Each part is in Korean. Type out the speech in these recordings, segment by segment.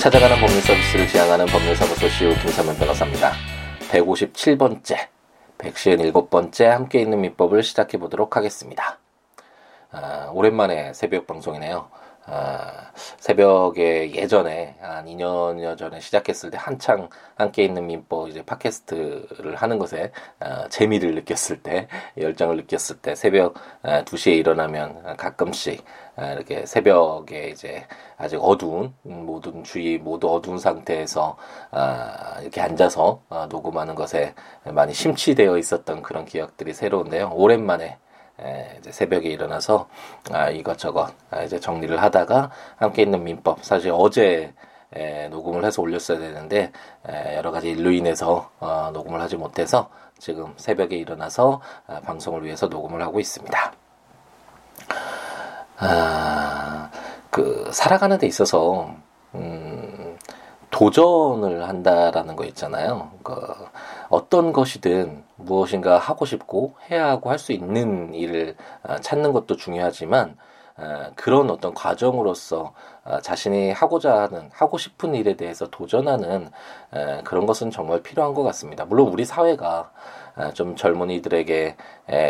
찾아가는 법률 서비스를 지향하는 법률사무소 CEO 김사면 변호사입니다. 157번째, 157번째 함께 있는 민법을 시작해 보도록 하겠습니다. 아, 오랜만에 새벽 방송이네요. 아, 새벽에 예전에 한 2년여 전에 시작했을 때 한창 함께 있는 민법 이제 팟캐스트를 하는 것에 아, 재미를 느꼈을 때 열정을 느꼈을 때 새벽 아, 2시에 일어나면 가끔씩 아, 이렇게 새벽에 이제 아직 어두운 모든 주위 모두 어두운 상태에서 아, 이렇게 앉아서 아, 녹음하는 것에 많이 심취되어 있었던 그런 기억들이 새로운데요. 오랜만에 에, 이제 새벽에 일어나서 아, 이것저것 아, 이제 정리를 하다가 함께 있는 민법 사실 어제 에, 녹음을 해서 올렸어야 되는데 에, 여러 가지 일로 인해서 어, 녹음을 하지 못해서 지금 새벽에 일어나서 아, 방송을 위해서 녹음을 하고 있습니다. 아, 그 살아가는 데 있어서 음, 도전을 한다라는 거 있잖아요. 그 어떤 것이든 무엇인가 하고 싶고 해야 하고 할 수 있는 일을 아, 찾는 것도 중요하지만 아, 그런 어떤 과정으로서 아, 자신이 하고자 하는 하고 싶은 일에 대해서 도전하는 그런 것은 정말 필요한 것 같습니다. 물론 우리 사회가 좀 젊은이들에게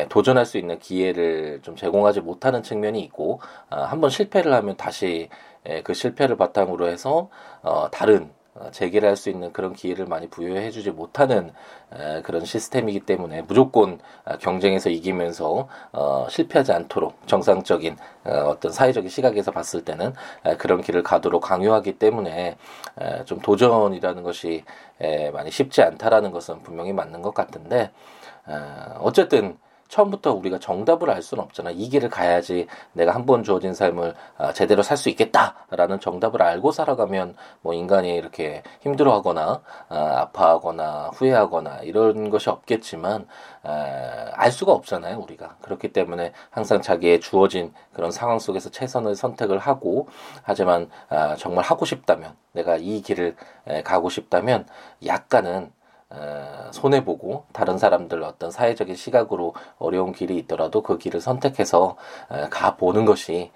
도전할 수 있는 기회를 좀 제공하지 못하는 측면이 있고 한번 실패를 하면 다시 그 실패를 바탕으로 해서 어, 다른 어, 재개를 할 수 있는 그런 기회를 많이 부여해 주지 못하는 그런 시스템이기 때문에 무조건 아, 경쟁에서 이기면서 어, 실패하지 않도록 정상적인 어, 어떤 사회적인 시각에서 봤을 때는 그런 길을 가도록 강요하기 때문에 좀 도전이라는 것이 많이 쉽지 않다라는 것은 분명히 맞는 것 같은데 어쨌든 처음부터 우리가 정답을 알 수는 없잖아. 이 길을 가야지 내가 한 번 주어진 삶을 아, 제대로 살 수 있겠다라는 정답을 알고 살아가면 뭐 인간이 이렇게 힘들어하거나 아, 아파하거나 후회하거나 이런 것이 없겠지만 아, 알 수가 없잖아요. 우리가 그렇기 때문에 항상 자기의 주어진 그런 상황 속에서 최선을 선택을 하고 하지만 정말 하고 싶다면 내가 이 길을 가고 싶다면 약간은 손해 보고 다른 사람들 어떤 사회적인 시각으로 어려운 길이 있더라도 그 길을 선택해서 가 보는 것이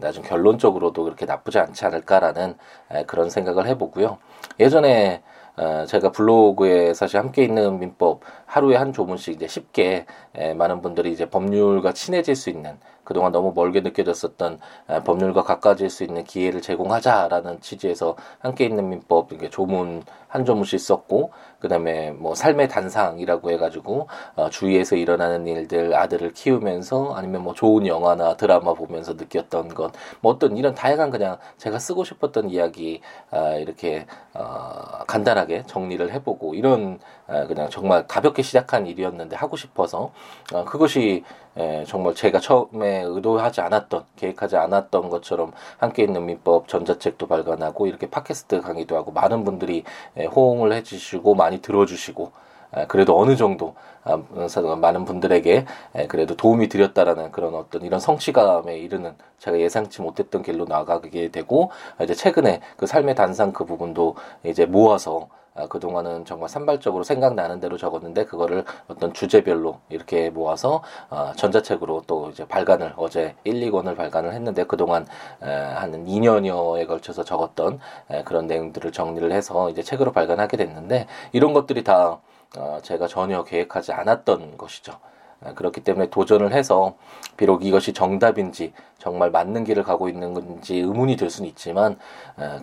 나중 결론적으로도 그렇게 나쁘지 않지 않을까라는 그런 생각을 해보고요. 예전에 어, 제가 블로그에 사실 함께 있는 민법 하루에 한 조문씩 이제 쉽게 에, 많은 분들이 이제 법률과 친해질 수 있는 그동안 너무 멀게 느껴졌었던 에, 법률과 가까워질 수 있는 기회를 제공하자라는 취지에서 함께 있는 민법 조문 한 조문씩 썼고 그다음에 뭐 삶의 단상이라고 해가지고 어, 주위에서 일어나는 일들 아들을 키우면서 아니면 뭐 좋은 영화나 드라마 보면서 느꼈던 것 뭐 어떤 이런 다양한 그냥 제가 쓰고 싶었던 이야기 아, 이렇게 어, 간단하게 정리를 해보고 이런 아, 그냥 정말 가볍게 시작한 일이었는데 하고 싶어서 어, 그것이 에, 정말 제가 처음에 의도하지 않았던 계획하지 않았던 것처럼 함께 있는 민법 전자책도 발간하고 이렇게 팟캐스트 강의도 하고 많은 분들이 에, 호응을 해주시고 많이 들어주시고 그래도 어느 정도 아, 많은 분들에게 그래도 도움이 드렸다라는 그런 어떤 이런 성취감에 이르는 제가 예상치 못했던 길로 나가게 되고 이제 최근에 그 삶의 단상 그 부분도 이제 모아서 아, 그동안은 정말 산발적으로 생각나는 대로 적었는데 그거를 어떤 주제별로 이렇게 모아서 어, 전자책으로 또 이제 발간을 어제 1, 2권을 발간을 했는데 그동안 에, 한 2년여에 걸쳐서 적었던 에, 그런 내용들을 정리를 해서 이제 책으로 발간하게 됐는데 이런 것들이 다 어, 제가 전혀 계획하지 않았던 것이죠. 그렇기 때문에 도전을 해서 비록 이것이 정답인지 정말 맞는 길을 가고 있는 건지 의문이 들 수는 있지만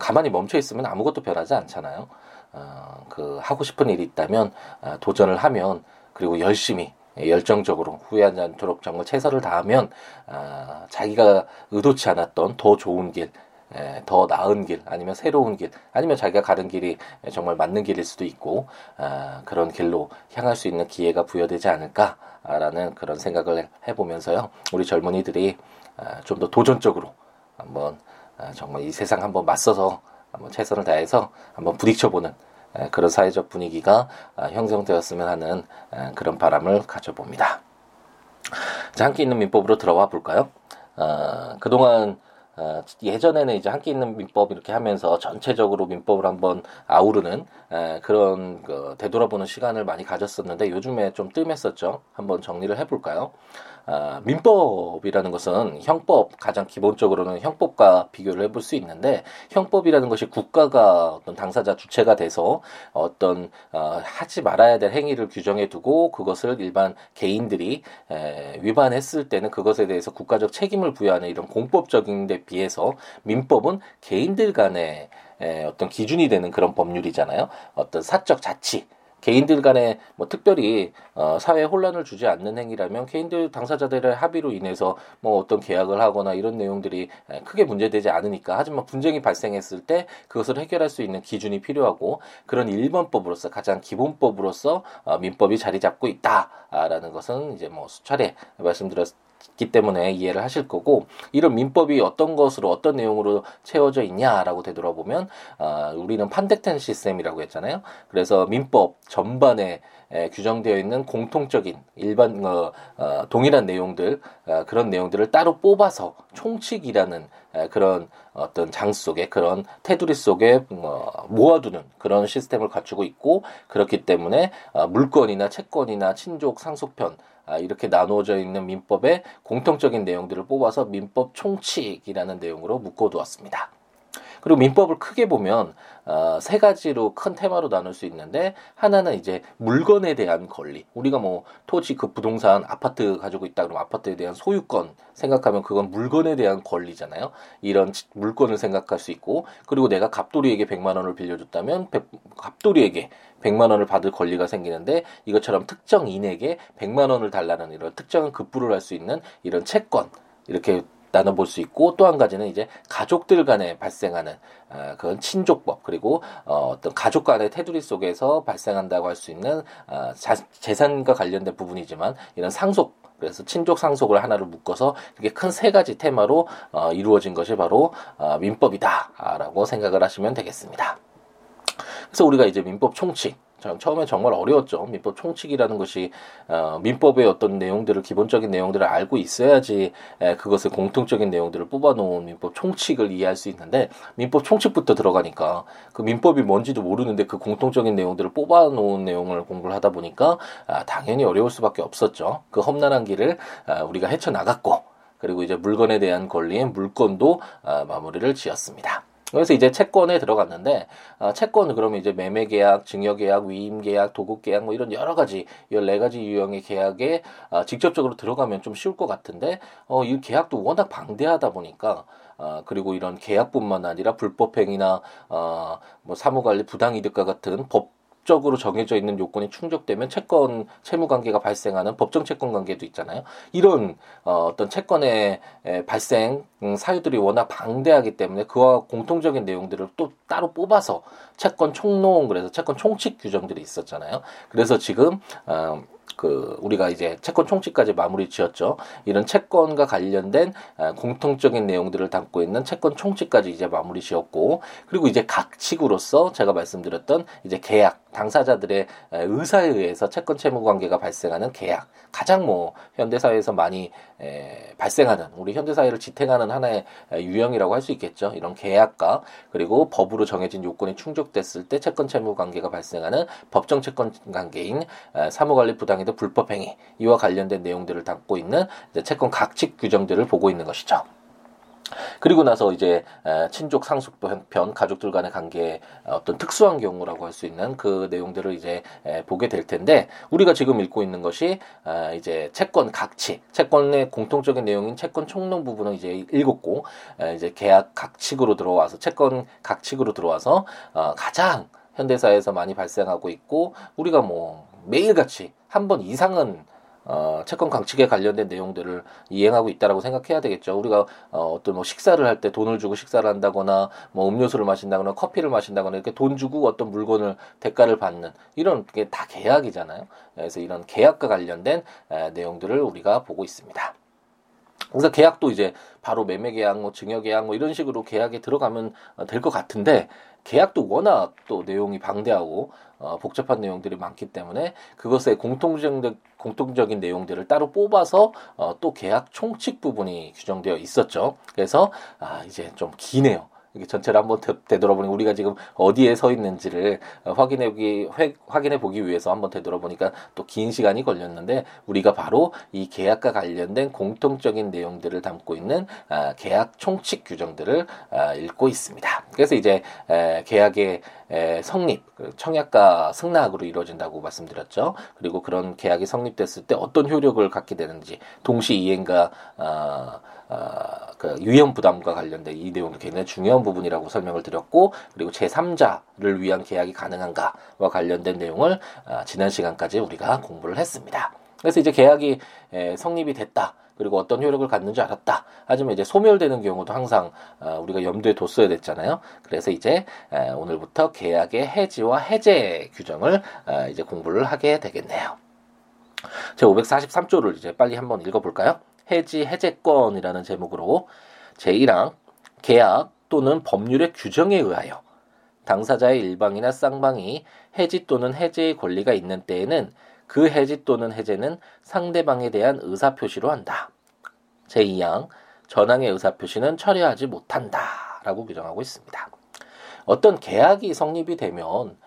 가만히 멈춰 있으면 아무것도 변하지 않잖아요. 어, 그 하고 싶은 일이 있다면 어, 도전을 하면 그리고 열심히 열정적으로 후회하지 않도록 정말 최선을 다하면 어, 자기가 의도치 않았던 더 좋은 길, 에, 더 나은 길, 아니면 새로운 길, 아니면 자기가 가는 길이 정말 맞는 길일 수도 있고 어, 그런 길로 향할 수 있는 기회가 부여되지 않을까라는 그런 생각을 해보면서요. 우리 젊은이들이 어, 좀더 도전적으로 한번 어, 정말 이 세상 한번 맞서서 한번 최선을 다해서 한번 부딪혀보는 그런 사회적 분위기가 아, 형성되었으면 하는 그런 바람을 가져봅니다. 자, 함께 있는 민법으로 들어와 볼까요? 어, 그동안 어, 예전에는 이제 함께 있는 민법 이렇게 하면서 전체적으로 민법을 한번 아우르는 에, 그런 그 되돌아보는 시간을 많이 가졌었는데 요즘에 좀 뜸했었죠. 한번 정리를 해볼까요? 아, 민법이라는 것은 형법 가장 기본적으로는 형법과 비교를 해볼 수 있는데 형법이라는 것이 국가가 어떤 당사자 주체가 돼서 어떤 어, 하지 말아야 될 행위를 규정해 두고 그것을 일반 개인들이 에, 위반했을 때는 그것에 대해서 국가적 책임을 부여하는 이런 공법적인 데 비해서 민법은 개인들 간의 에, 어떤 기준이 되는 그런 법률이잖아요. 어떤 사적 자치 개인들 간에 뭐 특별히 어, 사회 혼란을 주지 않는 행위라면 개인들 당사자들의 합의로 인해서 뭐 어떤 계약을 하거나 이런 내용들이 크게 문제되지 않으니까 하지만 분쟁이 발생했을 때 그것을 해결할 수 있는 기준이 필요하고 그런 일반법으로서 가장 기본법으로서 어, 민법이 자리 잡고 있다라는 것은 이제 뭐 수차례 말씀드렸. 있기 때문에 이해를 하실 거고 이런 민법이 어떤 것으로 어떤 내용으로 채워져 있냐라고 되돌아보면 어, 우리는 판택된 시스템이라고 했잖아요. 그래서 민법 전반에 에, 규정되어 있는 공통적인 일반 어, 어, 동일한 내용들 어, 그런 내용들을 따로 뽑아서 총칙이라는 에, 그런 어떤 장 속에 그런 테두리 속에 어, 모아두는 그런 시스템을 갖추고 있고 그렇기 때문에 어, 물건이나 채권이나 친족 상속편 아, 이렇게 나누어져 있는 민법의 공통적인 내용들을 뽑아서 민법 총칙이라는 내용으로 묶어두었습니다. 그리고 민법을 크게 보면 어, 세 가지로 큰 테마로 나눌 수 있는데 하나는 이제 물건에 대한 권리. 우리가 뭐 토지 그 부동산 아파트 가지고 있다 그러면 아파트에 대한 소유권 생각하면 그건 물건에 대한 권리잖아요. 이런 물건을 생각할 수 있고 그리고 내가 갑돌이에게 100만 원을 빌려줬다면 갑돌이에게 100만 원을 받을 권리가 생기는데 이것처럼 특정 인에게 100만 원을 달라는 이런 특정한 급부를 할 수 있는 이런 채권 이렇게 나눠볼 수 있고 또 한 가지는 이제 가족들 간에 발생하는 어, 그런 친족법 그리고 어, 어떤 가족 간의 테두리 속에서 발생한다고 할 수 있는 어, 자, 재산과 관련된 부분이지만 이런 상속 그래서 친족 상속을 하나를 묶어서 이렇게 큰 세 가지 테마로 어, 이루어진 것이 바로 어, 민법이다라고 생각을 하시면 되겠습니다. 그래서 우리가 이제 민법 총칙 처음에 정말 어려웠죠. 민법 총칙이라는 것이 어, 민법의 어떤 내용들을 기본적인 내용들을 알고 있어야지 에, 그것을 공통적인 내용들을 뽑아놓은 민법 총칙을 이해할 수 있는데 민법 총칙부터 들어가니까 그 민법이 뭔지도 모르는데 그 공통적인 내용들을 뽑아놓은 내용을 공부를 하다 보니까 아, 당연히 어려울 수밖에 없었죠. 그 험난한 길을 아, 우리가 헤쳐 나갔고 그리고 이제 물건에 대한 권리인 물건도 아, 마무리를 지었습니다. 그래서 이제 채권에 들어갔는데 어, 채권은 그러면 이제 매매 계약, 증여 계약, 위임 계약, 도급 계약 뭐 이런 여러 가지 열네 가지 유형의 계약에 어, 직접적으로 들어가면 좀 쉬울 것 같은데 어, 이 계약도 워낙 방대하다 보니까 어, 그리고 이런 계약뿐만 아니라 불법행위나 어, 뭐 사무관리 부당이득과 같은 법 법적으로 정해져 있는 요건이 충족되면 채권 채무 관계가 발생하는 법정 채권 관계도 있잖아요. 이런 어, 어떤 채권의 에, 발생 음, 사유들이 워낙 방대하기 때문에 그와 공통적인 내용들을 또 따로 뽑아서 채권 총론 그래서 채권 총칙 규정들이 있었잖아요. 그래서 지금 어, 그 우리가 이제 채권 총칙까지 마무리 지었죠. 이런 채권과 관련된 아, 공통적인 내용들을 담고 있는 채권 총칙까지 이제 마무리 지었고 그리고 이제 각 칙으로서 제가 말씀드렸던 이제 계약 당사자들의 의사에 의해서 채권 채무 관계가 발생하는 계약 가장 뭐 현대 사회에서 많이 에, 발생하는 우리 현대 사회를 지탱하는 하나의 유형이라고 할 수 있겠죠. 이런 계약과 그리고 법으로 정해진 요건이 충족됐을 때 채권 채무 관계가 발생하는 법정 채권 관계인 사무관리 부당이득 불법 행위 이와 관련된 내용들을 담고 있는 채권 각칙 규정들을 보고 있는 것이죠. 그리고 나서 이제 친족 상속편 가족들 간의 관계의 어떤 특수한 경우라고 할 수 있는 그 내용들을 이제 보게 될 텐데 우리가 지금 읽고 있는 것이 이제 채권 각칙 채권의 공통적인 내용인 채권 총론 부분을 이제 읽었고 이제 계약 각칙으로 들어와서 채권 각칙으로 들어와서 어, 가장 현대사에서 많이 발생하고 있고 우리가 뭐 매일같이 한 번 이상은 어, 채권 강칙에 관련된 내용들을 이행하고 있다라고 생각해야 되겠죠. 우리가 어, 어떤 뭐 식사를 할 때 돈을 주고 식사를 한다거나 뭐 음료수를 마신다거나 커피를 마신다거나 이렇게 돈 주고 어떤 물건을 대가를 받는 이런 게 다 계약이잖아요. 그래서 이런 계약과 관련된 에, 내용들을 우리가 보고 있습니다. 그래서 계약도 이제 바로 매매 계약, 뭐 증여 계약, 뭐 이런 식으로 계약에 들어가면 어, 될것 같은데 계약도 워낙 또 내용이 방대하고 어, 복잡한 내용들이 많기 때문에 그것의 공통적 공통적인 내용들을 따로 뽑아서 어, 또 계약 총칙 부분이 규정되어 있었죠. 그래서 아 이제 좀 기네요. 이게 전체를 한번 되돌아보니 우리가 지금 어디에 서 있는지를 어, 확인해 보기 확인해 보기 위해서 한번 되돌아보니까 또 긴 시간이 걸렸는데 우리가 바로 이 계약과 관련된 공통적인 내용들을 담고 있는 아, 계약 총칙 규정들을 아, 읽고 있습니다. 그래서 이제 계약의 성립, 그 청약과 승낙으로 이루어진다고 말씀드렸죠. 그리고 그런 계약이 성립됐을 때 어떤 효력을 갖게 되는지 동시 이행과 어, 어, 그 위험 부담과 관련된 이 내용도 굉장히 중요한 부분이라고 설명을 드렸고 그리고 제3자를 위한 계약이 가능한가와 관련된 내용을 어, 지난 시간까지 우리가 공부를 했습니다. 그래서 이제 계약이 에, 성립이 됐다. 그리고 어떤 효력을 갖는지 알았다. 하지만 이제 소멸되는 경우도 항상 어, 우리가 염두에 뒀어야 됐잖아요. 그래서 이제 에, 오늘부터 계약의 해지와 해제 규정을 어, 이제 공부를 하게 되겠네요. 제 543조를 이제 빨리 한번 읽어볼까요? 해지 해제권이라는 제목으로 제1항 계약 또는 법률의 규정에 의하여 당사자의 일방이나 쌍방이 해지 또는 해제의 권리가 있는 때에는 그 해지 또는 해제는 상대방에 대한 의사표시로 한다. 제2항 전항의 의사표시는 철회하지 못한다. 라고 규정하고 있습니다. 어떤 계약이 성립이 되면 아,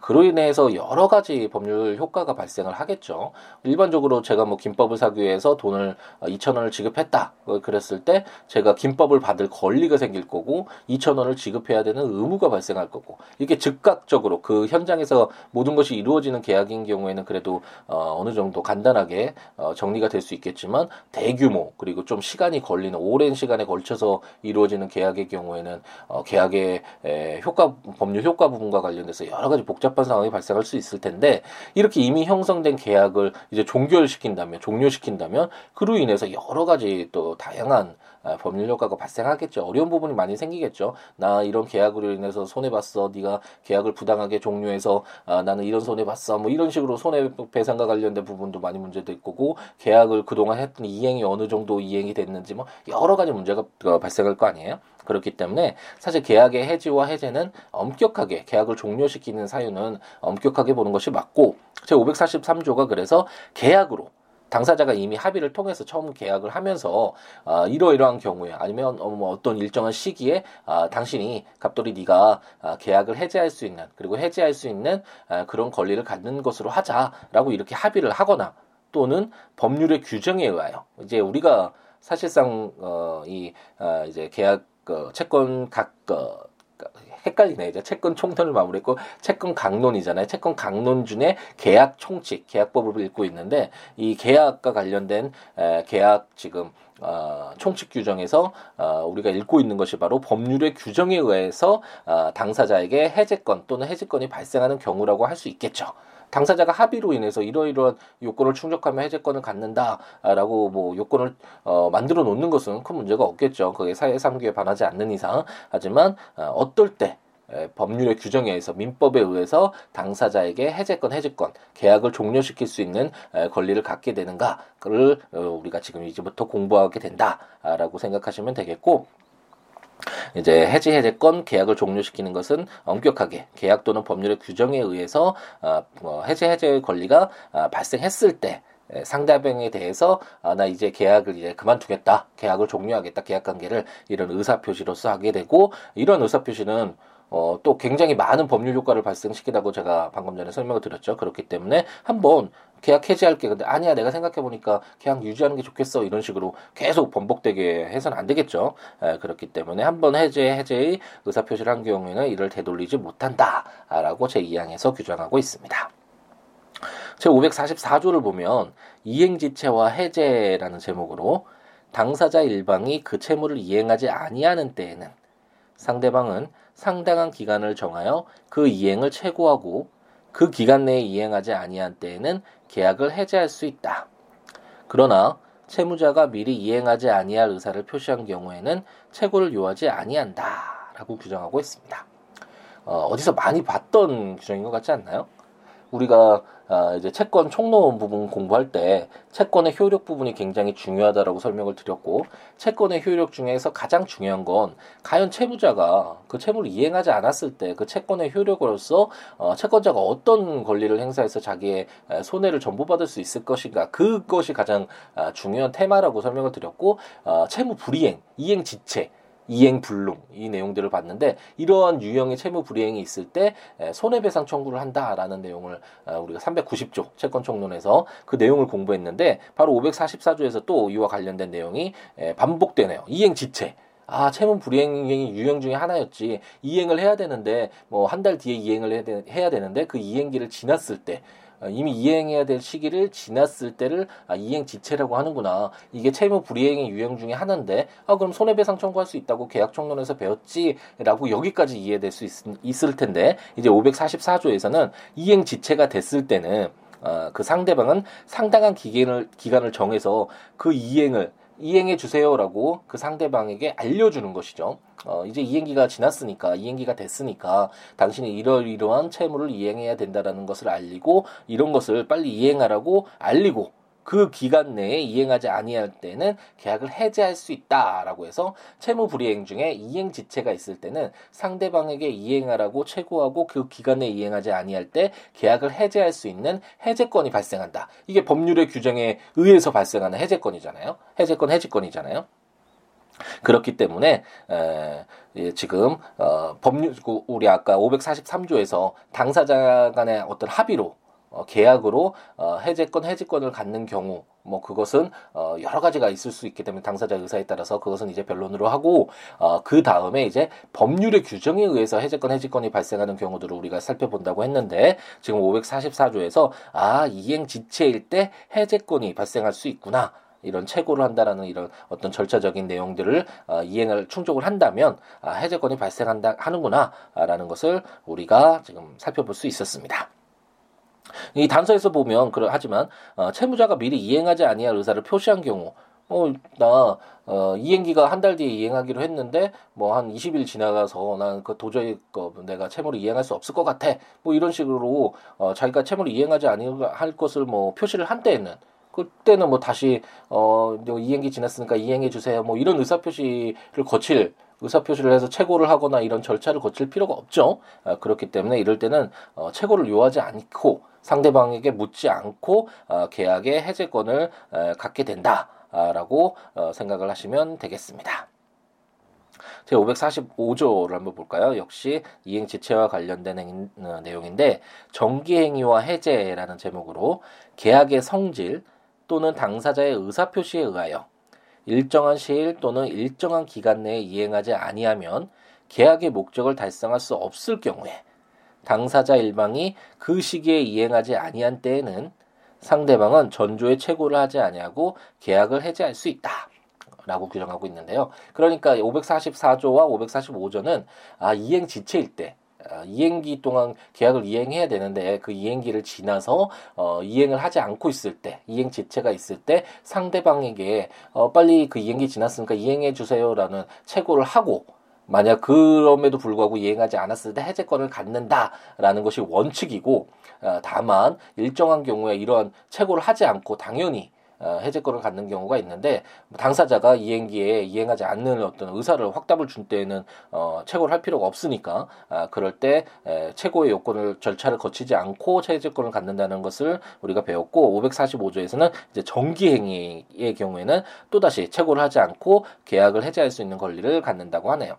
그로 인해서 여러 가지 법률 효과가 발생을 하겠죠. 일반적으로 제가 뭐 김밥을 사기 위해서 돈을 2천 어, 원을 지급했다. 그랬을 때 제가 김밥을 받을 권리가 생길 거고 2천 원을 지급해야 되는 의무가 발생할 거고 이게 즉각적으로 그 현장에서 모든 것이 이루어지는 계약인 경우에는 그래도 어, 어느 정도 간단하게 어, 정리가 될 수 있겠지만 대규모 그리고 좀 시간이 걸리는 오랜 시간에 걸쳐서 이루어지는 계약의 경우에는 어, 계약의 에, 효과 법률 효과 부분과 관련돼서 여러 가지 복잡한 상황이 발생할 수 있을 텐데 이렇게 이미 형성된 계약을 이제 종결시킨다면 종료시킨다면 그로 인해서 여러 가지 또 다양한 아, 법률 효과가 발생하겠죠. 어려운 부분이 많이 생기겠죠. 나 이런 계약으로 인해서 손해 봤어. 네가 계약을 부당하게 종료해서 아, 나는 이런 손해 봤어. 뭐 이런 식으로 손해 배상과 관련된 부분도 많이 문제될 거고 계약을 그동안 했던 이행이 어느 정도 이행이 됐는지 뭐 여러 가지 문제가 발생할 거 아니에요. 그렇기 때문에 사실 계약의 해지와 해제는 엄격하게 계약을 종료시키는 사유는 엄격하게 보는 것이 맞고 제 543조가 그래서 계약으로 당사자가 이미 합의를 통해서 처음 계약을 하면서 아, 이러이러한 경우에 아니면 어, 뭐 어떤 일정한 시기에 아, 당신이 갑돌이 네가 아, 계약을 해제할 수 있는 그리고 해제할 수 있는 아, 그런 권리를 갖는 것으로 하자라고 이렇게 합의를 하거나 또는 법률의 규정에 의하여 이제 우리가 사실상 어, 이 아, 이제 계약 그 채권 각 어, 헷갈리네. 이제 채권 총론을 마무리했고 채권 강론이잖아요. 채권 강론 중에 계약 총칙, 계약법을 읽고 있는데 이 계약과 관련된 에, 계약 지금 어, 총칙 규정에서 어, 우리가 읽고 있는 것이 바로 법률의 규정에 의해서 어, 당사자에게 해제권 또는 해지권이 발생하는 경우라고 할 수 있겠죠. 당사자가 합의로 인해서 이러이러한 요건을 충족하면 해제권을 갖는다라고 뭐 요건을 어, 만들어 놓는 것은 큰 문제가 없겠죠. 그게 사회 상규에 반하지 않는 이상. 하지만 어, 어떨 때 에, 법률의 규정에 의해서 민법에 의해서 당사자에게 해제권, 해지권, 계약을 종료시킬 수 있는 에, 권리를 갖게 되는가를 어, 우리가 지금 이제부터 공부하게 된다라고 생각하시면 되겠고 이제 해지 해제권 계약을 종료시키는 것은 엄격하게 계약 또는 법률의 규정에 의해서 어, 뭐 해지 해제 권리가 어, 발생했을 때 상대방에 대해서 아, 나 이제 계약을 이제 그만두겠다, 계약을 종료하겠다, 계약 관계를 이런 의사 표시로서 하게 되고 이런 의사 표시는 어, 또 굉장히 많은 법률 효과를 발생시키다고 제가 방금 전에 설명을 드렸죠. 그렇기 때문에 한번 계약 해지할 게. 근데 아니야, 내가 생각해 보니까 계약 유지하는 게 좋겠어. 이런 식으로 계속 번복되게 해서는 안 되겠죠. 에, 그렇기 때문에 한번 해제, 해제의 의사 표시를 한 경우에는 이를 되돌리지 못한다. 라고 제 2항에서 규정하고 있습니다. 제 544조를 보면 이행지체와 해제라는 제목으로 당사자 일방이 그 채무를 이행하지 아니하는 때에는 상대방은 상당한 기간을 정하여 그 이행을 최고하고 그 기간 내에 이행하지 아니한 때에는 계약을 해제할 수 있다. 그러나 채무자가 미리 이행하지 아니할 의사를 표시한 경우에는 최고를 요하지 아니한다라고 규정하고 있습니다. 어, 어디서 많이 봤던 규정인 것 같지 않나요? 우리가 아, 이제 채권 총론 부분 공부할 때 채권의 효력 부분이 굉장히 중요하다라고 설명을 드렸고 채권의 효력 중에서 가장 중요한 건 과연 채무자가 그 채무를 이행하지 않았을 때 그 채권의 효력으로서 어, 채권자가 어떤 권리를 행사해서 자기의 손해를 전부받을 수 있을 것인가 그것이 가장 아, 중요한 테마라고 설명을 드렸고 어, 채무 불이행 이행 지체 이행 불능 이 내용들을 봤는데 이러한 유형의 채무 불이행이 있을 때 손해배상 청구를 한다라는 내용을 어, 우리가 390조 채권 총론에서 그 내용을 공부했는데 바로 544조에서 또 이와 관련된 내용이 반복되네요. 이행 지체 아, 채무 불이행이 유형 중에 하나였지. 이행을 해야 되는데, 뭐, 한 달 뒤에 이행을 해야, 되는데, 그 이행기를 지났을 때, 어, 이미 이행해야 될 시기를 지났을 때를 아, 이행 지체라고 하는구나. 이게 채무 불이행의 유형 중에 하나인데, 아, 그럼 손해배상 청구할 수 있다고 계약 총론에서 배웠지라고 여기까지 이해될 수 있, 을 텐데, 이제 544조에서는 이행 지체가 됐을 때는, 어, 그 상대방은 상당한 기간을, 기간을 정해서 그 이행을 이행해 주세요라고 그 상대방에게 알려주는 것이죠. 어, 이제 이행기가 지났으니까 이행기가 됐으니까 당신이 이러이러한 채무를 이행해야 된다라는 것을 알리고 이런 것을 빨리 이행하라고 알리고 그 기간 내에 이행하지 아니할 때는 계약을 해제할 수 있다라고 해서 채무 불이행 중에 이행 지체가 있을 때는 상대방에게 이행하라고 최고하고 그 기간 내에 이행하지 아니할 때 계약을 해제할 수 있는 해제권이 발생한다. 이게 법률의 규정에 의해서 발생하는 해제권이잖아요. 해제권 해지권이잖아요. 그렇기 때문에 에, 예, 지금 어, 법률 우리 아까 543조에서 당사자 간의 어떤 합의로 어, 계약으로 어, 해제권 해지권을 갖는 경우 뭐 그것은 어, 여러 가지가 있을 수 있기 때문에 당사자 의사에 따라서 그것은 이제 변론으로 하고 어, 그 다음에 이제 법률의 규정에 의해서 해제권 해지권이 발생하는 경우들을 우리가 살펴본다고 했는데 지금 544조에서 아 이행 지체일 때 해제권이 발생할 수 있구나. 이런 최고를 한다라는 이런 어떤 절차적인 내용들을 어, 이행을 충족을 한다면 아, 해제권이 발생한다 하는구나라는 것을 우리가 지금 살펴볼 수 있었습니다. 이 단서에서 보면 그러 하지만 어, 채무자가 미리 이행하지 아니할 의사를 표시한 경우 어, 나, 어, 이행기가 한 달 뒤에 이행하기로 했는데, 뭐, 한 20일 지나가서 난 그 도저히, 그, 내가 채무를 이행할 수 없을 것 같아. 뭐, 이런 식으로, 어, 자기가 채무를 이행하지 아니할 것을 뭐, 표시를 한 때에는, 그때는 뭐, 다시, 어, 이행기 지났으니까 이행해 주세요. 뭐, 이런 의사표시를 거칠 의사표시를 해서 최고를 하거나 이런 절차를 거칠 필요가 없죠. 아, 그렇기 때문에 이럴 때는 어, 최고를 요하지 않고 상대방에게 묻지 않고 어, 계약의 해제권을 에, 갖게 된다라고 어, 생각을 하시면 되겠습니다. 제 545조를 한번 볼까요? 역시 이행 지체와 관련된 행, 어, 내용인데 정기 행위와 해제라는 제목으로 계약의 성질 또는 당사자의 의사표시에 의하여 일정한 시일 또는 일정한 기간 내에 이행하지 아니하면 계약의 목적을 달성할 수 없을 경우에 당사자 일방이 그 시기에 이행하지 아니한 때에는 상대방은 전조의 최고를 하지 아니하고 계약을 해지할 수 있다. 라고 규정하고 있는데요. 그러니까 544조와 545조는 아, 이행 지체일 때 어, 이행기 동안 계약을 이행해야 되는데 그 이행기를 지나서 어, 이행을 하지 않고 있을 때 이행 지체가 있을 때 상대방에게 어, 빨리 그 이행기 지났으니까 이행해 주세요라는 채고를 하고 만약 그럼에도 불구하고 이행하지 않았을 때 해제권을 갖는다라는 것이 원칙이고 어, 다만 일정한 경우에 이러한 채고를 하지 않고 당연히 어, 해제권을 갖는 경우가 있는데 당사자가 이행기에 이행하지 않는 어떤 의사를 확답을 준 때에는 어, 최고를 할 필요가 없으니까 아, 그럴 때 에, 최고의 요건을 절차를 거치지 않고 해제권을 갖는다는 것을 우리가 배웠고 545조에서는 이제 정기행위의 경우에는 또다시 최고를 하지 않고 계약을 해제할 수 있는 권리를 갖는다고 하네요.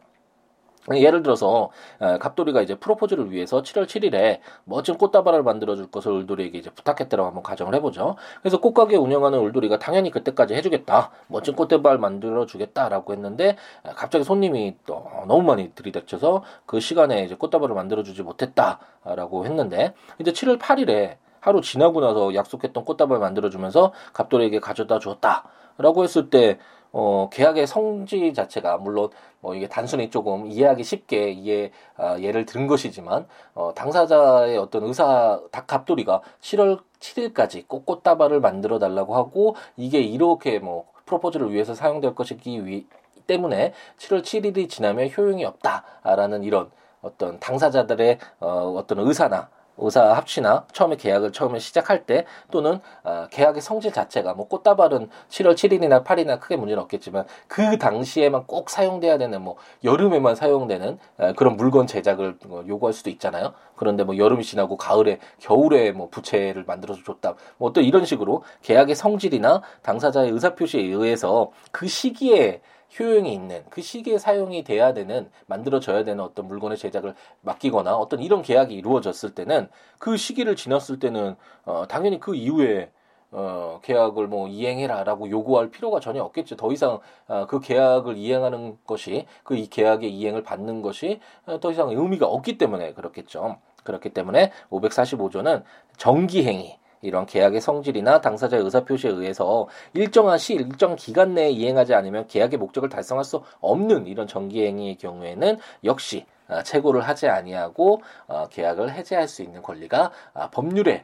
예를 들어서 갑돌이가 이제 프로포즈를 위해서 7월 7일에 멋진 꽃다발을 만들어 줄 것을 울돌이에게 이제 부탁했다라고 한번 가정을 해보죠. 그래서 꽃가게 운영하는 울돌이가 당연히 그때까지 해주겠다, 멋진 꽃다발 만들어 주겠다라고 했는데 갑자기 손님이 또 너무 많이 들이닥쳐서 그 시간에 이제 꽃다발을 만들어 주지 못했다라고 했는데 이제 7월 8일에 하루 지나고 나서 약속했던 꽃다발 만들어주면서 갑돌이에게 가져다 주었다라고 했을 때 어, 계약의 성질 자체가 물론 뭐 이게 단순히 조금 이해하기 쉽게 이해 아, 예를 든 것이지만 어, 당사자의 어떤 의사 닭 갑돌이가 7월 7일까지 꼭 꽃다발을 만들어 달라고 하고 이게 이렇게 뭐 프로포즈를 위해서 사용될 것이기 위, 때문에 7월 7일이 지나면 효용이 없다라는 이런 어떤 당사자들의 어, 어떤 의사나 의사 합치나 처음에 계약을 처음에 시작할 때 또는 어, 계약의 성질 자체가 뭐 꽃다발은 7월 7일이나 8일이나 크게 문제는 없겠지만 그 당시에만 꼭 사용돼야 되는 뭐 여름에만 사용되는 에, 그런 물건 제작을 어, 요구할 수도 있잖아요. 그런데 뭐 여름이 지나고 가을에 겨울에 뭐 부채를 만들어서 줬다. 뭐 또 이런 식으로 계약의 성질이나 당사자의 의사 표시에 의해서 그 시기에 효용이 있는 그 시기에 사용이 돼야 되는 만들어져야 되는 어떤 물건의 제작을 맡기거나 어떤 이런 계약이 이루어졌을 때는 그 시기를 지났을 때는 어 당연히 그 이후에 어, 계약을 뭐 이행해라라고 요구할 필요가 전혀 없겠죠. 더 이상 어, 그 계약을 이행하는 것이 그 이 계약의 이행을 받는 것이 어, 더 이상 의미가 없기 때문에 그렇겠죠. 그렇기 때문에 545조는 정기행위 이런 계약의 성질이나 당사자의 의사표시에 의해서 일정한 시, 일정 기간 내에 이행하지 않으면 계약의 목적을 달성할 수 없는 이런 정기행위의 경우에는 역시 어, 채고를 하지 아니하고 어, 계약을 해제할 수 있는 권리가 아, 법률의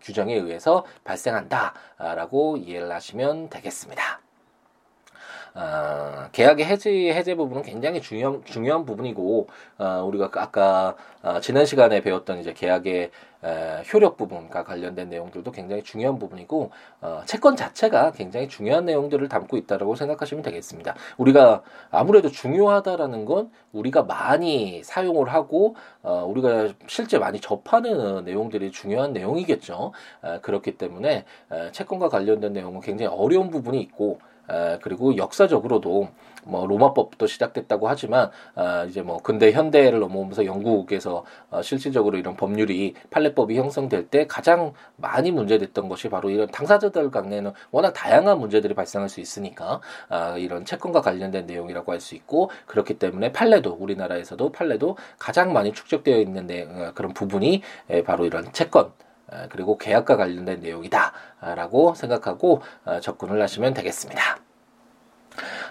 규정에 의해서 발생한다라고 이해를 하시면 되겠습니다. 어, 계약의 해지 해제 부분은 굉장히 중요한 중요한 부분이고 어, 우리가 아까 어, 지난 시간에 배웠던 이제 계약의 에, 효력 부분과 관련된 내용들도 굉장히 중요한 부분이고 어, 채권 자체가 굉장히 중요한 내용들을 담고 있다라고 생각하시면 되겠습니다. 우리가 아무래도 중요하다라는 건 우리가 많이 사용을 하고 어, 우리가 실제 많이 접하는 내용들이 중요한 내용이겠죠. 에, 그렇기 때문에 에, 채권과 관련된 내용은 굉장히 어려운 부분이 있고 에, 그리고 역사적으로도 뭐 로마법도 시작됐다고 하지만 아, 이제 뭐 근대 현대를 넘어오면서 영국에서 어, 실질적으로 이런 법률이 판례법이 형성될 때 가장 많이 문제됐던 것이 바로 이런 당사자들 간에는 워낙 다양한 문제들이 발생할 수 있으니까 아, 이런 채권과 관련된 내용이라고 할 수 있고 그렇기 때문에 판례도 우리나라에서도 판례도 가장 많이 축적되어 있는 내, 어, 그런 부분이 에, 바로 이런 채권 그리고 계약과 관련된 내용이다라고 생각하고 어, 접근을 하시면 되겠습니다.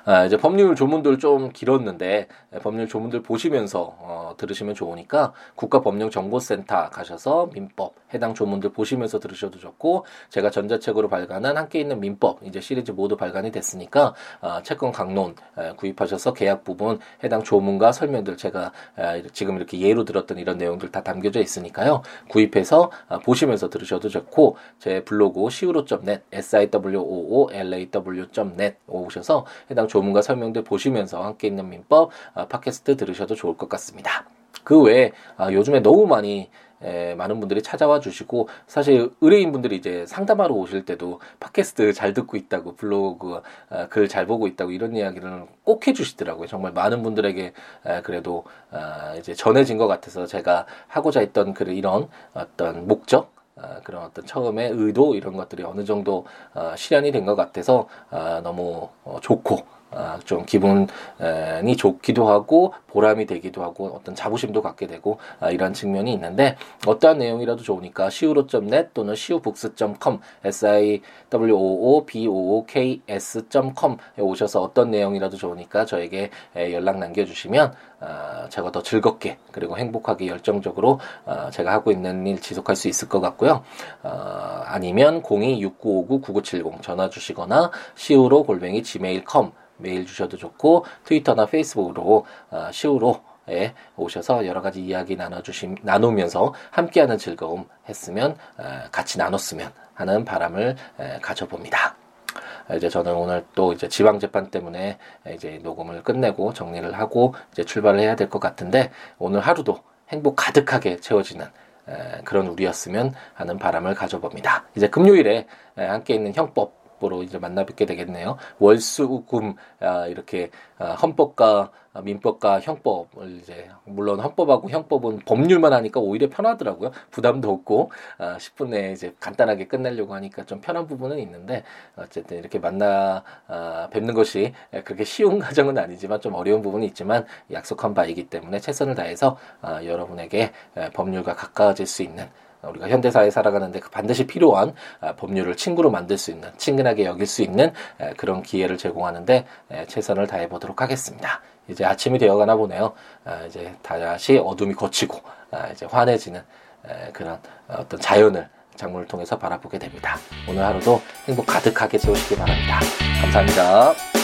아, 이제 법률 조문들 좀 길었는데 예, 법률 조문들 보시면서 어, 들으시면 좋으니까 국가법령정보센터 가셔서 민법 해당 조문들 보시면서 들으셔도 좋고 제가 전자책으로 발간한 함께 있는 민법 이제 시리즈 모두 발간이 됐으니까 어, 채권 강론 에, 구입하셔서 계약 부분 해당 조문과 설명들 제가 에, 지금 이렇게 예로 들었던 이런 내용들 다 담겨져 있으니까요. 구입해서 어, 보시면서 들으셔도 좋고 제 블로그 siwo.net s i w o o l a w.net 오셔서 해당 조문과 설명들 보시면서 함께 있는 민법 아, 팟캐스트 들으셔도 좋을 것 같습니다. 그 외에 아, 요즘에 너무 많이 에, 많은 분들이 찾아와 주시고 사실 의뢰인 분들이 이제 상담하러 오실 때도 팟캐스트 잘 듣고 있다고 블로그 아, 글잘 보고 있다고 이런 이야기를 꼭 해주시더라고요. 정말 많은 분들에게 에, 그래도 아, 이제 전해진 것 같아서 제가 하고자 했던 그 이런 어떤 목적 아, 그런 어떤 처음에 의도 이런 것들이 어느 정도 어, 실현이 된 것 같아서 아, 너무 어, 좋고 아, 좀 기분이 좋기도 하고 보람이 되기도 하고 어떤 자부심도 갖게 되고 아, 이런 측면이 있는데 어떠한 내용이라도 좋으니까 siwo.net 또는 siwobooks.com s i w o o b o o k s.com에 오셔서 어떤 내용이라도 좋으니까 저에게 연락 남겨주시면 아, 제가 더 즐겁게 그리고 행복하게 열정적으로 아, 제가 하고 있는 일 지속할 수 있을 것 같고요. 아, 아니면 026959-9970 전화 주시거나 siwo 골뱅이 gmail.com 메일 주셔도 좋고 트위터나 페이스북으로 어, 시우로 에 오셔서 여러 가지 이야기 나눠주심 나누면서 함께하는 즐거움 했으면 어, 같이 나눴으면 하는 바람을 에, 가져봅니다. 이제 저는 오늘 또 이제 지방 재판 때문에 이제 녹음을 끝내고 정리를 하고 이제 출발을 해야 될 것 같은데 오늘 하루도 행복 가득하게 채워지는 에, 그런 우리였으면 하는 바람을 가져봅니다. 이제 금요일에 에, 함께 있는 형법 법으로 이제 만나 뵙게 되겠네요. 월수금 아, 이렇게 아, 헌법과 민법과 형법을 이제 물론 헌법하고 형법은 법률만 하니까 오히려 편하더라고요. 부담도 없고 아, 10분 내에 이제 간단하게 끝내려고 하니까 좀 편한 부분은 있는데 어쨌든 이렇게 만나 아, 뵙는 것이 그렇게 쉬운 과정은 아니지만 좀 어려운 부분이 있지만 약속한 바이기 때문에 최선을 다해서 아, 여러분에게 법률과 가까워질 수 있는 우리가 현대사에 살아가는데 그 반드시 필요한 아, 법률을 친구로 만들 수 있는 친근하게 여길 수 있는 그런 기회를 제공하는데 최선을 다해 보도록 하겠습니다. 이제 아침이 되어가나 보네요. 아, 이제 다시 어둠이 거치고 아, 이제 환해지는 그런 어떤 자연을 작물을 통해서 바라보게 됩니다. 오늘 하루도 행복 가득하게 채우시기 바랍니다. 감사합니다.